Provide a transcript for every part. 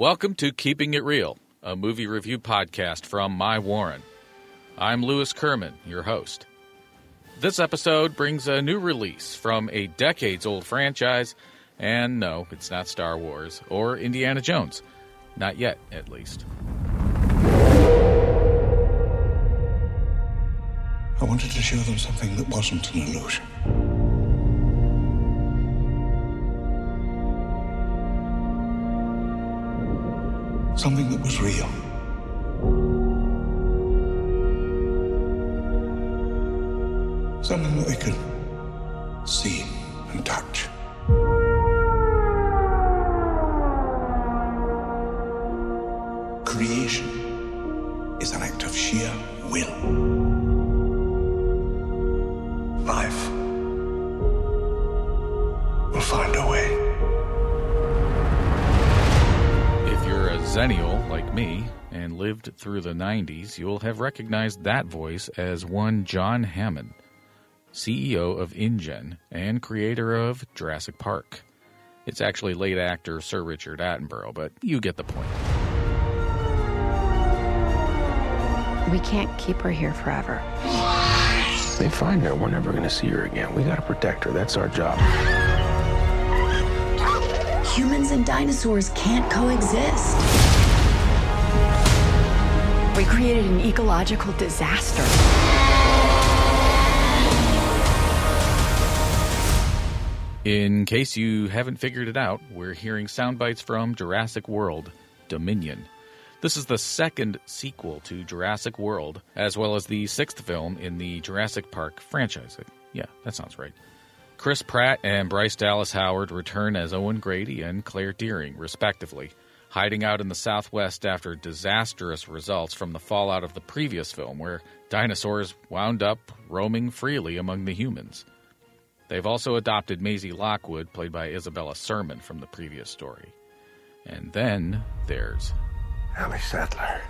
Welcome to Keeping It Real, a movie review podcast from My Warren. I'm Lewis Kerman, your host. This episode brings a new release from a decades old franchise, and no, it's not Star Wars or Indiana Jones. Not yet, at least. I wanted to show them something that wasn't an illusion. Something that was real. Something that they could see and touch. Creation is an act of sheer will. You're a Xennial like me and lived through the 90s, you'll have recognized that voice as one John Hammond, CEO of InGen and creator of Jurassic Park. It's actually late actor Sir Richard Attenborough, but you get the point. We can't keep her here forever. They find her, we're never going to see her again. We got to protect her. That's our job. Humans and dinosaurs can't coexist. We created an ecological disaster. In case you haven't figured it out, we're hearing sound bites from Jurassic World Dominion. This is the second sequel to Jurassic World, as well as the sixth film in the Jurassic Park franchise. Yeah, that sounds right. Chris Pratt and Bryce Dallas Howard return as Owen Grady and Claire Dearing, respectively, hiding out in the Southwest after disastrous results from the fallout of the previous film, where dinosaurs wound up roaming freely among the humans. They've also adopted Maisie Lockwood, played by Isabella Sermon from the previous story. And then there's Ellie Sattler.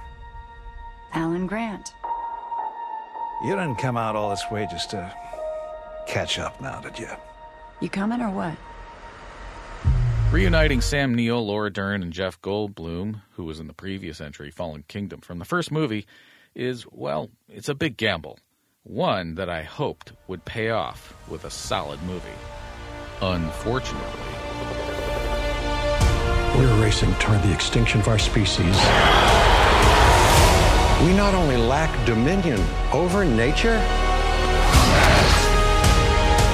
Alan Grant. You didn't come out all this way just to catch up now, did you? You coming or what? Reuniting Sam Neill, Laura Dern, and Jeff Goldblum, who was in the previous entry, Fallen Kingdom, from the first movie, is, well, it's a big gamble. One that I hoped would pay off with a solid movie. Unfortunately, We're racing toward the extinction of our species. We not only lack dominion over nature,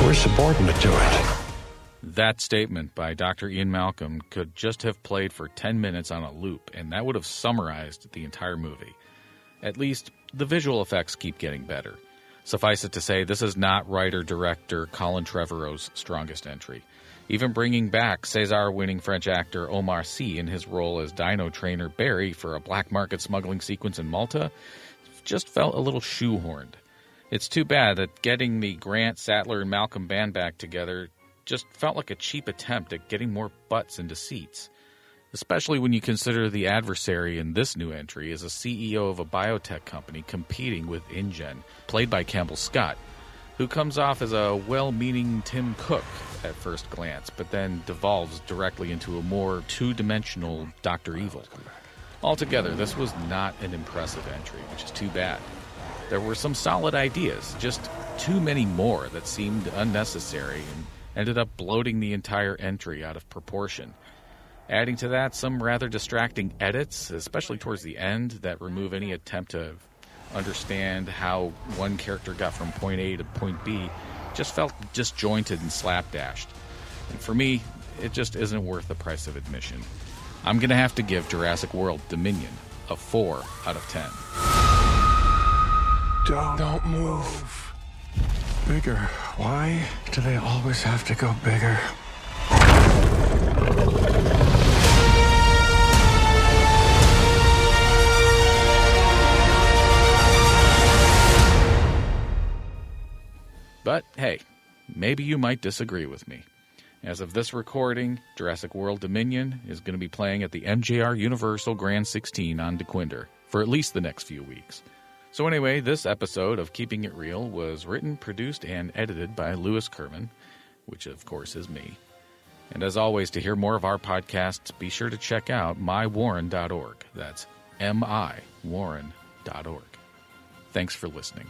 We're subordinate to it. That statement by Dr. Ian Malcolm could just have played for 10 minutes on a loop, and that would have summarized the entire movie. At least, the visual effects keep getting better. Suffice it to say, this is not writer director Colin Trevorrow's strongest entry. Even bringing back César winning French actor Omar Sy in his role as dino trainer Barry for a black market smuggling sequence in Malta just felt a little shoehorned. It's too bad that getting the Grant, Sattler, and Malcolm band back together just felt like a cheap attempt at getting more butts into seats. Especially when you consider the adversary in this new entry is a CEO of a biotech company competing with InGen, played by Campbell Scott, who comes off as a well meaning Tim Cook at first glance, but then devolves directly into a more two dimensional Dr. Evil. Altogether, this was not an impressive entry, which is too bad. There were some solid ideas, just too many more that seemed unnecessary and ended up bloating the entire entry out of proportion. Adding to that, some rather distracting edits, especially towards the end, that remove any attempt to understand how one character got from point A to point B, just felt disjointed and slapdashed. And for me, it just isn't worth the price of admission. I'm going to have to give Jurassic World Dominion a 4 out of 10. Don't. Don't move. Bigger. Why do they always have to go bigger? But hey, maybe you might disagree with me. As of this recording, Jurassic World Dominion is going to be playing at the MJR Universal Grand 16 on Dequindre for at least the next few weeks. So, anyway, this episode of Keeping It Real was written, produced, and edited by Lewis Kerman, which of course is me. And as always, to hear more of our podcasts, be sure to check out mywarren.org. That's M I Warren.org. Thanks for listening.